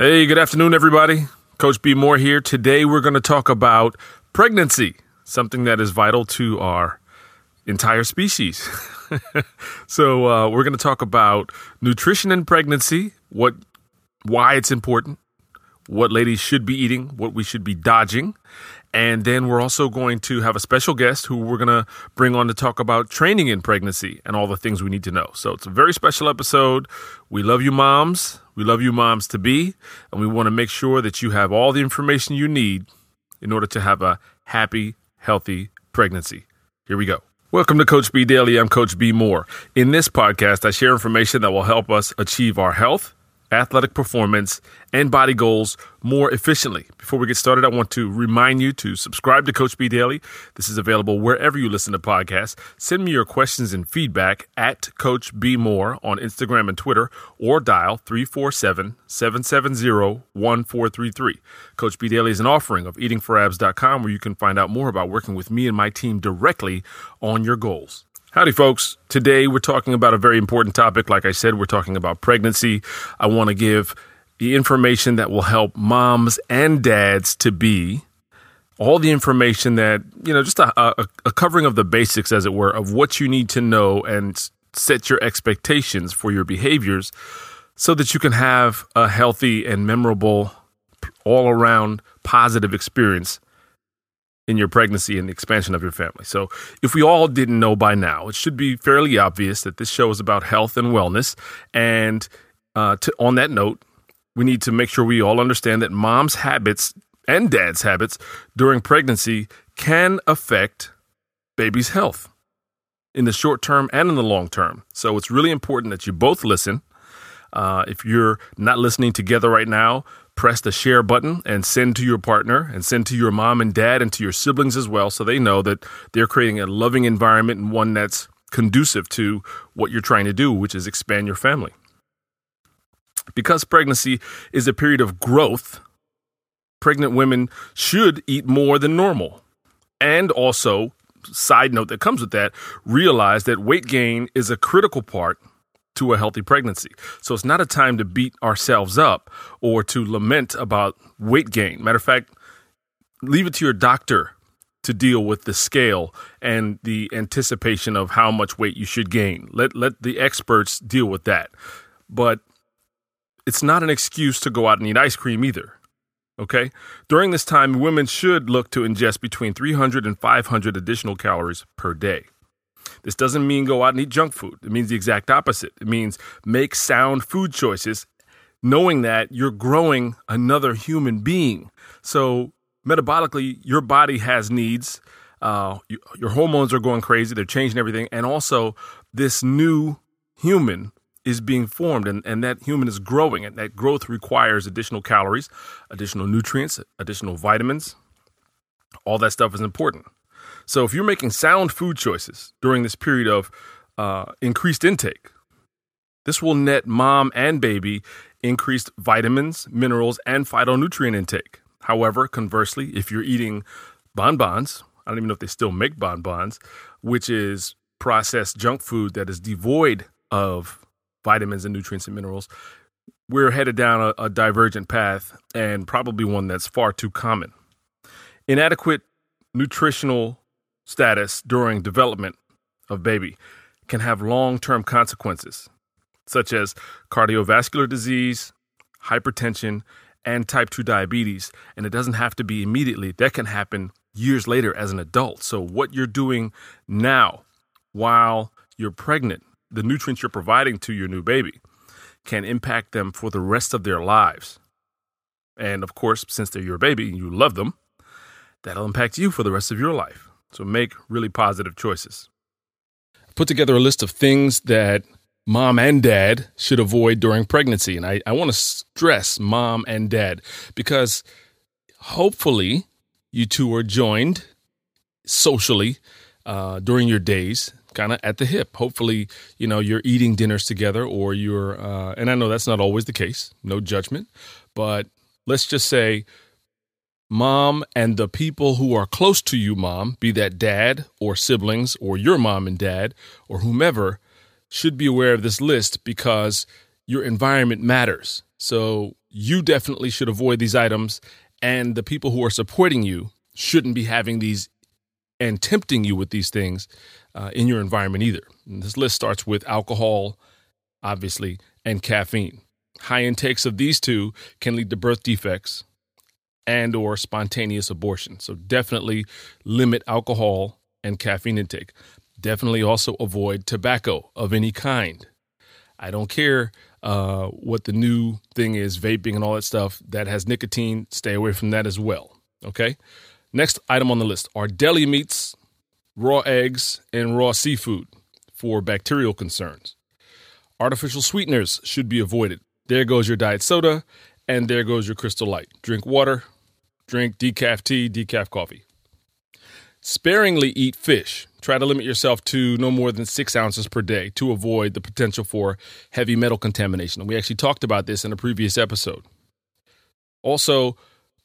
Hey, good afternoon, everybody. Coach B. Moore here. Today, we're going to talk about pregnancy, something that is vital to our entire species. so, uh, we're going to talk about nutrition in pregnancy, what, why it's important, what ladies should be eating, what we should be dodging, and then we're also going to have a special guest who we're going to bring on to talk about training in pregnancy and all the things we need to know. So it's a very special episode. We love you, moms. We love you, moms to be. And we want to make sure that you have all the information you need in order to have a happy, healthy pregnancy. Here we go. Welcome to Coach B Daily. I'm Coach B Moore. In this podcast, I share information that will help us achieve our health athletic performance, and body goals more efficiently. Before we get started, I want to remind you to subscribe to Coach B Daily. This is available wherever you listen to podcasts. Send me your questions and feedback at Coach B Moore on Instagram and Twitter or dial 347 770 1433. Coach B Daily is an offering of eatingforabs.com where you can find out more about working with me and my team directly on your goals. Howdy, folks. Today we're talking about a very important topic. Like I said, we're talking about pregnancy. I want to give the information that will help moms and dads to be all the information that, you know, just a, a, a covering of the basics, as it were, of what you need to know and set your expectations for your behaviors so that you can have a healthy and memorable, all around positive experience in your pregnancy and expansion of your family. So, if we all didn't know by now, it should be fairly obvious that this show is about health and wellness. And uh, to, on that note, we need to make sure we all understand that mom's habits and dad's habits during pregnancy can affect baby's health in the short term and in the long term. So, it's really important that you both listen. Uh, if you're not listening together right now, press the share button and send to your partner and send to your mom and dad and to your siblings as well so they know that they're creating a loving environment and one that's conducive to what you're trying to do, which is expand your family. Because pregnancy is a period of growth, pregnant women should eat more than normal. And also, side note that comes with that, realize that weight gain is a critical part to a healthy pregnancy. So it's not a time to beat ourselves up or to lament about weight gain. Matter of fact, leave it to your doctor to deal with the scale and the anticipation of how much weight you should gain. Let let the experts deal with that. But it's not an excuse to go out and eat ice cream either. Okay? During this time, women should look to ingest between 300 and 500 additional calories per day. This doesn't mean go out and eat junk food. It means the exact opposite. It means make sound food choices, knowing that you're growing another human being. So, metabolically, your body has needs. Uh, you, your hormones are going crazy, they're changing everything. And also, this new human is being formed, and, and that human is growing, and that growth requires additional calories, additional nutrients, additional vitamins. All that stuff is important. So if you're making sound food choices during this period of uh, increased intake, this will net mom and baby increased vitamins, minerals, and phytonutrient intake. However, conversely, if you're eating bonbons, I don't even know if they still make bonbons, which is processed junk food that is devoid of vitamins and nutrients and minerals, we're headed down a, a divergent path and probably one that's far too common. Inadequate nutritional status during development of baby can have long term consequences, such as cardiovascular disease, hypertension, and type 2 diabetes. And it doesn't have to be immediately, that can happen years later as an adult. So, what you're doing now while you're pregnant, the nutrients you're providing to your new baby, can impact them for the rest of their lives. And of course, since they're your baby and you love them, that'll impact you for the rest of your life. So make really positive choices. Put together a list of things that mom and dad should avoid during pregnancy. And I, I want to stress mom and dad because hopefully you two are joined socially uh, during your days kind of at the hip. Hopefully, you know, you're eating dinners together or you're, uh, and I know that's not always the case, no judgment, but let's just say mom and the people who are close to you, mom, be that dad or siblings or your mom and dad or whomever, should be aware of this list because your environment matters. So you definitely should avoid these items, and the people who are supporting you shouldn't be having these and tempting you with these things uh, in your environment either. And this list starts with alcohol, obviously, and caffeine. High intakes of these two can lead to birth defects and or spontaneous abortion. So definitely limit alcohol and caffeine intake. Definitely also avoid tobacco of any kind. I don't care uh, what the new thing is, vaping and all that stuff that has nicotine. Stay away from that as well. Okay. Next item on the list are deli meats, raw eggs, and raw seafood for bacterial concerns. Artificial sweeteners should be avoided. There goes your diet soda, and there goes your crystal light. Drink water, drink decaf tea, decaf coffee. Sparingly eat fish. Try to limit yourself to no more than six ounces per day to avoid the potential for heavy metal contamination. We actually talked about this in a previous episode. Also,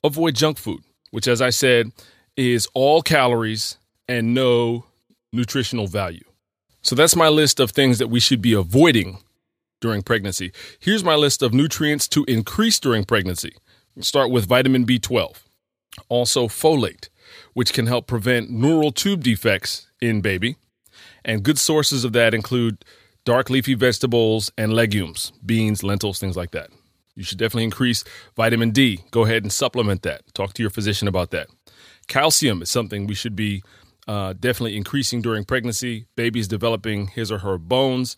avoid junk food, which, as I said, is all calories and no nutritional value. So that's my list of things that we should be avoiding during pregnancy. Here's my list of nutrients to increase during pregnancy. Start with vitamin B12, also folate, which can help prevent neural tube defects in baby. And good sources of that include dark leafy vegetables and legumes, beans, lentils, things like that. You should definitely increase vitamin D. Go ahead and supplement that. Talk to your physician about that. Calcium is something we should be uh, definitely increasing during pregnancy. Baby's developing his or her bones.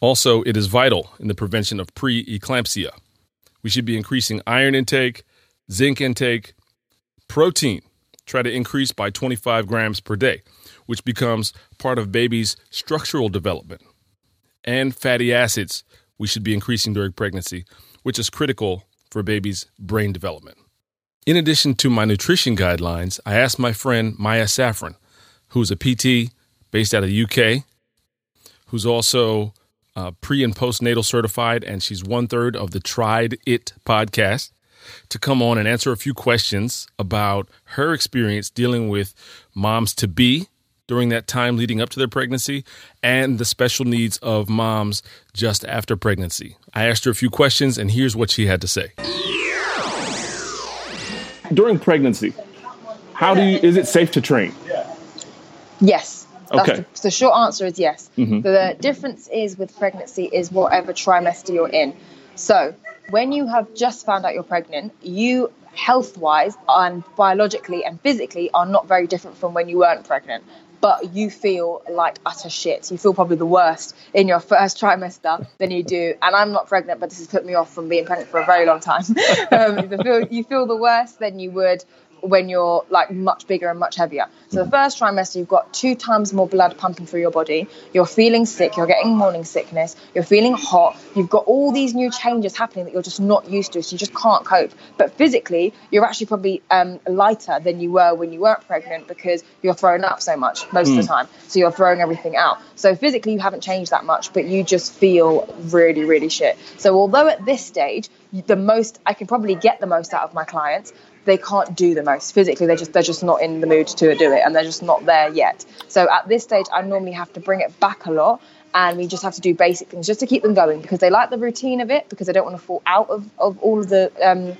Also, it is vital in the prevention of preeclampsia. We should be increasing iron intake, zinc intake, protein. Try to increase by 25 grams per day, which becomes part of baby's structural development. And fatty acids we should be increasing during pregnancy, which is critical for baby's brain development. In addition to my nutrition guidelines, I asked my friend Maya Saffron, who's a PT based out of the UK, who's also uh, pre and postnatal certified, and she's one third of the Tried It podcast to come on and answer a few questions about her experience dealing with moms to be during that time leading up to their pregnancy and the special needs of moms just after pregnancy. I asked her a few questions, and here's what she had to say. During pregnancy, how do you, is it safe to train? Yes. That's Okay. The, the short answer is yes. Mhm. The difference is with pregnancy is whatever trimester you're in. So when you have just found out you're pregnant, you health wise and biologically and physically are not very different from when you weren't pregnant. But you feel like utter shit. You feel probably the worst in your first trimester than you do. And I'm not pregnant, but this has put me off from being pregnant for a very long time. um, you, feel, you feel the worst than you would when you're like much bigger and much heavier. So the first trimester, you've got two times more blood pumping through your body. You're feeling sick. You're getting morning sickness. You're feeling hot. You've got all these new changes happening that you're just not used to. So you just can't cope. But physically, you're actually probably um, lighter than you were when you weren't pregnant because you're throwing up so much most of the time. So you're throwing everything out. So physically, you haven't changed that much, but you just feel really, really shit. So although at this stage, the most I can probably get the most out of my clients they can't do the most physically. They're just they're just not in the mood to do it and they're just not there yet. So at this stage i normally have to bring it back a lot and we just have to do basic things just to keep them going because they like the routine of it because they don't want to fall out of, of all of the um,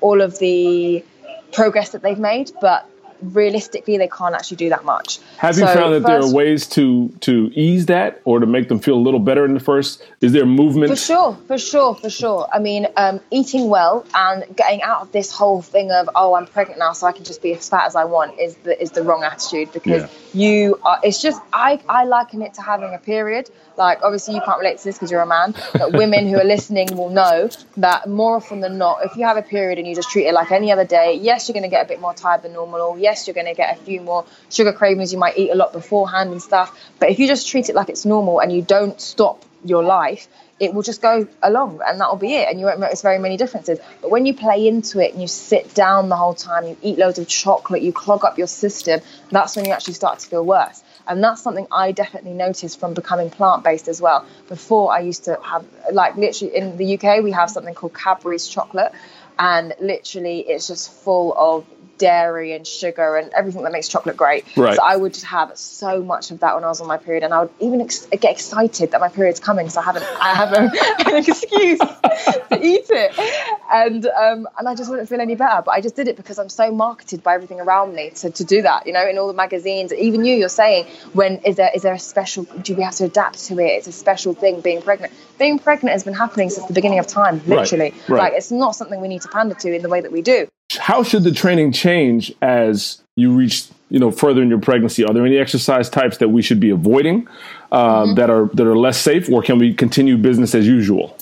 all of the progress that they've made. But realistically they can't actually do that much Have you So found that there are ways to to ease that or to make them feel a little better in the first? Is there movement? For sure, for sure, for sure. I mean, um, eating well and getting out of this whole thing of oh, I'm pregnant now, so I can just be as fat as I want is the is the wrong attitude because Yeah. you are. It's just I I liken it to having a period. Like obviously you can't relate to this because you're a man, but women who are listening will know that more often than not, if you have a period and you just treat it like any other day, yes, you're going to get a bit more tired than normal. Yes, you're going to get a few more sugar cravings. You might eat a lot beforehand and stuff. But if you just treat it like it's normal and you don't stop your life, it will just go along and that'll be it and you won't notice very many differences but when you play into it and you sit down the whole time you eat loads of chocolate you clog up your system that's when you actually start to feel worse and that's something i definitely noticed from becoming plant-based as well before i used to have like literally in the uk we have something called cadbury's chocolate and literally it's just full of dairy and sugar and everything that makes chocolate great. Right. So I would just have so much of that when I was on my period, and I would even ex- get excited that my period's coming, so I have an, I have a, an excuse to eat it, and um, and I just wouldn't feel any better. But I just did it because I'm so marketed by everything around me to, to do that. You know, in all the magazines, even you, you're saying when is there is there a special? Do we have to adapt to it? It's a special thing being pregnant. Being pregnant has been happening since the beginning of time, literally. right. Like it's not something we need to pander to in the way that we do. How should the training change as you reach, you know, further in your pregnancy? Are there any exercise types that we should be avoiding uh, Mm-hmm. that are that are less safe, or can we continue business as usual?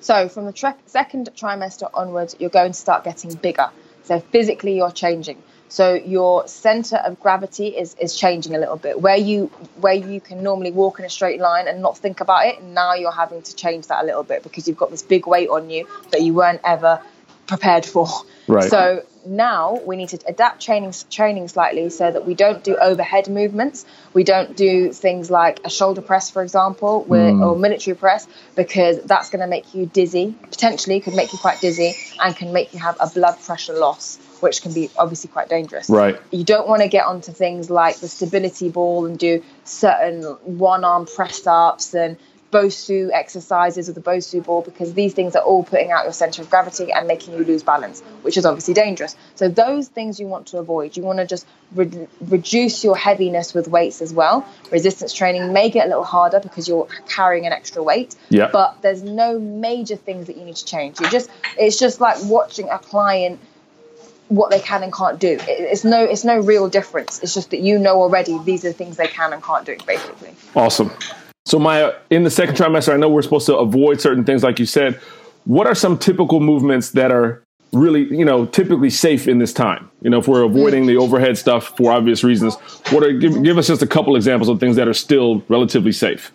So from the tre- second trimester onwards, you're going to start getting bigger. So physically, you're changing. So your center of gravity is is changing a little bit. Where you where you can normally walk in a straight line and not think about it, now you're having to change that a little bit because you've got this big weight on you that you weren't ever prepared for. Right. So now we need to adapt training training slightly so that we don't do overhead movements. We don't do things like a shoulder press, for example, where, hmm. or military press, because that's going to make you dizzy. Potentially, could make you quite dizzy and can make you have a blood pressure loss, which can be obviously quite dangerous. Right. You don't want to get onto things like the stability ball and do certain one arm press ups and Bosu exercises with the Bosu ball because these things are all putting out your center of gravity and making you lose balance, which is obviously dangerous. So those things you want to avoid. You want to just re- reduce your heaviness with weights as well. Resistance training may get a little harder because you're carrying an extra weight, Yeah. but there's no major things that you need to change. You just it's just like watching a client what they can and can't do. It's no it's no real difference. It's just that you know already these are the things they can and can't do basically. Awesome. So, Maya, in the second trimester, I know we're supposed to avoid certain things, like you said. What are some typical movements that are really, you know, typically safe in this time? You know, if we're avoiding the overhead stuff for obvious reasons, what are give, give us just a couple examples of things that are still relatively safe?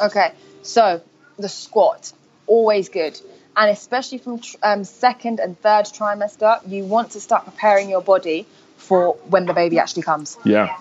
Okay, so the squat, always good. And especially from tr- um, second and third trimester, you want to start preparing your body for when the baby actually comes. Yeah.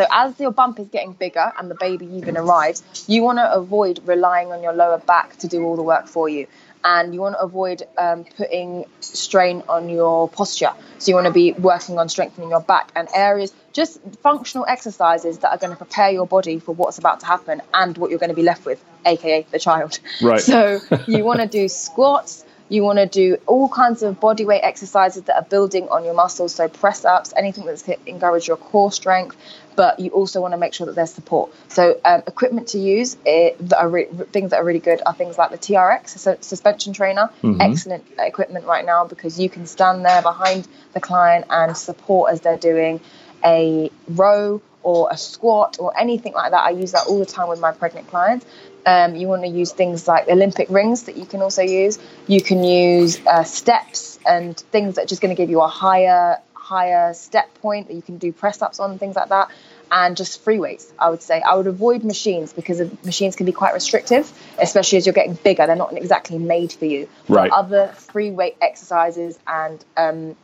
So as your bump is getting bigger and the baby even arrives, you want to avoid relying on your lower back to do all the work for you. And you want to avoid um, putting strain on your posture. So you want to be working on strengthening your back and areas, just functional exercises that are going to prepare your body for what's about to happen and what you're going to be left with, aka the child. Right. So you want to do squats. You want to do all kinds of body weight exercises that are building on your muscles, so press ups, anything that's going to encourage your core strength. But you also want to make sure that there's support. So um, equipment to use eh, that are re- things that are really good are things like the TRX so suspension trainer. Excellent equipment right now because you can stand there behind the client and support as they're doing a row or a squat or anything like that. I use that all the time with my pregnant clients. Um, you want to use things like Olympic rings that you can also use. You can use uh, steps and things that are just going to give you a higher higher step point that you can do press ups on things like that. And just free weights, I would say. I would avoid machines because machines can be quite restrictive, especially as you're getting bigger. They're not exactly made for you. But Right. other free weight exercises and um,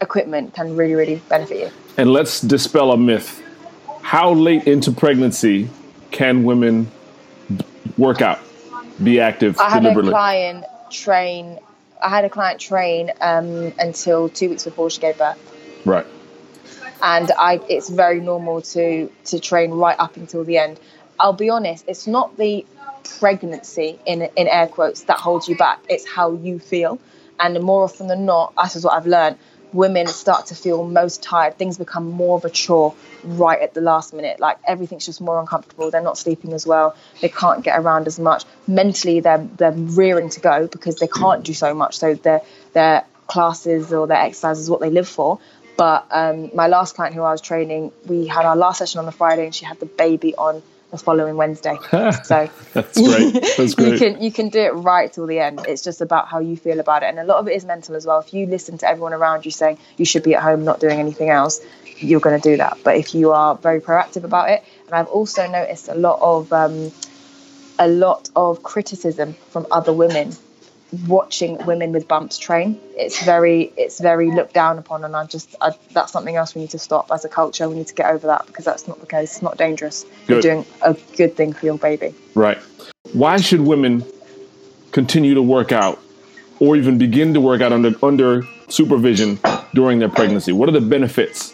equipment can really, really benefit you. And let's dispel a myth. How late into pregnancy can women work out, be active I had a deliberately? client train. I had a client train um, until two weeks before she gave birth, right. and I. It's very normal to to train right up until the end. I'll be honest. It's not the pregnancy in in air quotes that holds you back. It's how you feel, and more often than not, this is what I've learned. Women start to feel most tired. Things become more of a chore right at the last minute. Like everything's just more uncomfortable. They're not sleeping as well. They can't get around as much. Mentally, they're they're rearing to go because they can't do so much. So their their classes or their exercises is what they live for. But um, my last client who I was training, we had our last session on the Friday, and she had the baby on the following Wednesday. So That's great. That's great. you can you can do it right till the end. It's just about how you feel about it, and a lot of it is mental as well. If you listen to everyone around you saying you should be at home not doing anything else, you're going to do that. But if you are very proactive about it, and I've also noticed a lot of um, a lot of criticism from other women watching women with bumps train. It's very it's very looked down upon, and I just I, that's something else we need to stop as a culture. We need to get over that because that's not the case. It's not dangerous. You're doing a good thing for your baby. Right. Why should women continue to work out or even begin to work out under under supervision during their pregnancy? What are the benefits?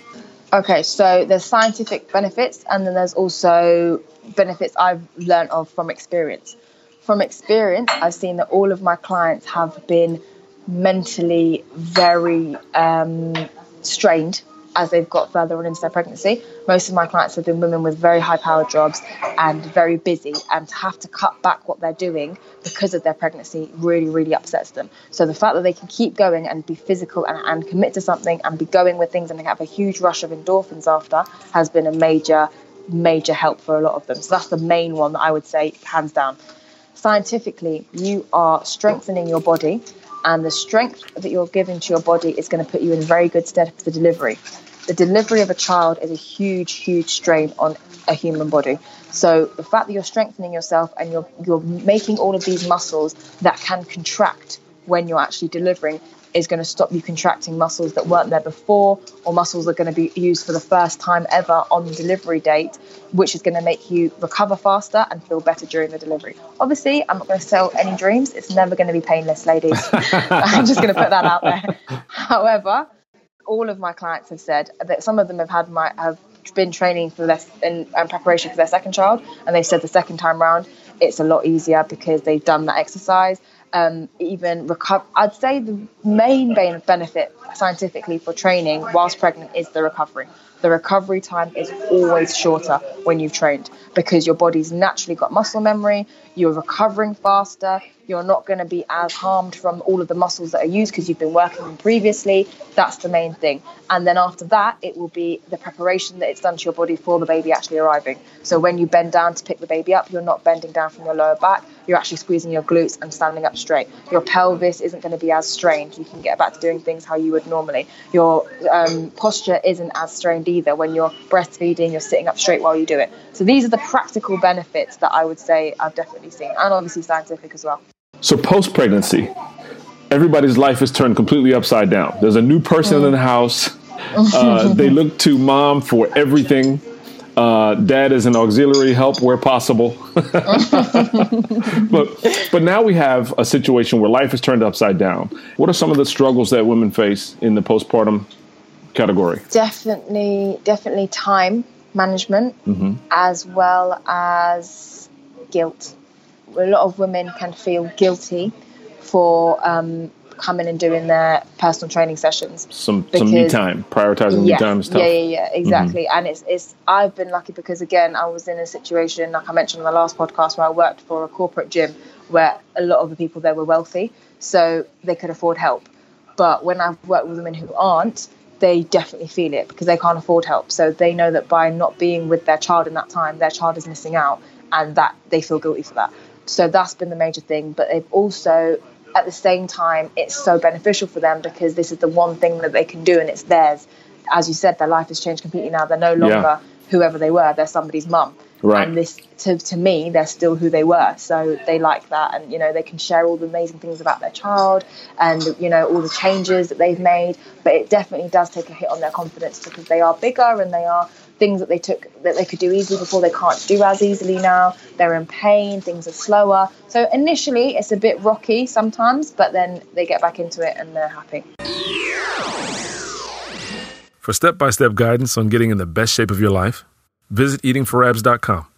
Okay, so there's scientific benefits, and then there's also benefits I've learned of from experience. From experience, I've seen that all of my clients have been mentally very um, strained as they've got further on into their pregnancy. Most of my clients have been women with very high powered jobs and very busy, and to have to cut back what they're doing because of their pregnancy really, really upsets them. So the fact that they can keep going and be physical and, and commit to something and be going with things and they have a huge rush of endorphins after has been a major, major help for a lot of them. So that's the main one that I would say, hands down. Scientifically, you are strengthening your body and the strength that you're giving to your body is going to put you in very good stead for the delivery. The delivery of a child is a huge, huge strain on a human body. So the fact that you're strengthening yourself and you're you're making all of these muscles that can contract when you're actually delivering is going to stop you contracting muscles that weren't there before or muscles that are going to be used for the first time ever on the delivery date, which is going to make you recover faster and feel better during the delivery. Obviously, I'm not going to sell any dreams. It's never going to be painless, ladies. I'm just going to put that out there. However, all of my clients have said that some of them have had my have been training for less in, in preparation for their second child, and they said the second time round it's a lot easier because they've done that exercise um, even recover. I'd say the main benefit scientifically for training whilst pregnant is the recovery. The recovery time is always shorter when you've trained because your body's naturally got muscle memory, you're recovering faster, you're not going to be as harmed from all of the muscles that are used because you've been working them previously. That's the main thing. And then after that, it will be the preparation that it's done to your body for the baby actually arriving. So when you bend down to pick the baby up, you're not bending down from your lower back, you're actually squeezing your glutes and standing up straight. Your pelvis isn't going to be as strained. You can get back to doing things how you would normally. Your um, posture isn't as strained either. When you're breastfeeding, you're sitting up straight while you do it. So these are the practical benefits that I would say I've definitely seen, and obviously scientific as well. So post pregnancy, everybody's life is turned completely upside down. There's a new person mm. in the house. Uh, they look to mom for everything. Uh, dad is an auxiliary help where possible. but but now we have a situation where life is turned upside down. What are some of the struggles that women face in the postpartum category? Definitely, definitely time management, mm-hmm. as well as guilt a lot of women can feel guilty for um, coming and doing their personal training sessions. Some because, some me time, prioritizing yeah, me time stuff. Yeah, yeah, yeah, exactly. Mm-hmm. And it's it's I've been lucky because again I was in a situation like I mentioned in the last podcast where I worked for a corporate gym where a lot of the people there were wealthy, so they could afford help. But when I've worked with women who aren't, they definitely feel it because they can't afford help. So they know that by not being with their child in that time, their child is missing out, and that they feel guilty for that. So that's been the major thing. But they've also, at the same time, it's so beneficial for them because this is the one thing that they can do and it's theirs. As you said, their life has changed completely now. They're no longer yeah. whoever they were, they're somebody's mum. Right. And this, to, to me, they're still who they were. So they like that. And, you know, they can share all the amazing things about their child and, you know, all the changes that they've made. But it definitely does take a hit on their confidence because they are bigger and they are things that they took that they could do easily before they can't do as easily now. They're in pain, things are slower. So initially it's a bit rocky sometimes, but then they get back into it and they're happy. For step by step guidance on getting in the best shape of your life, visit eatingforabs.com.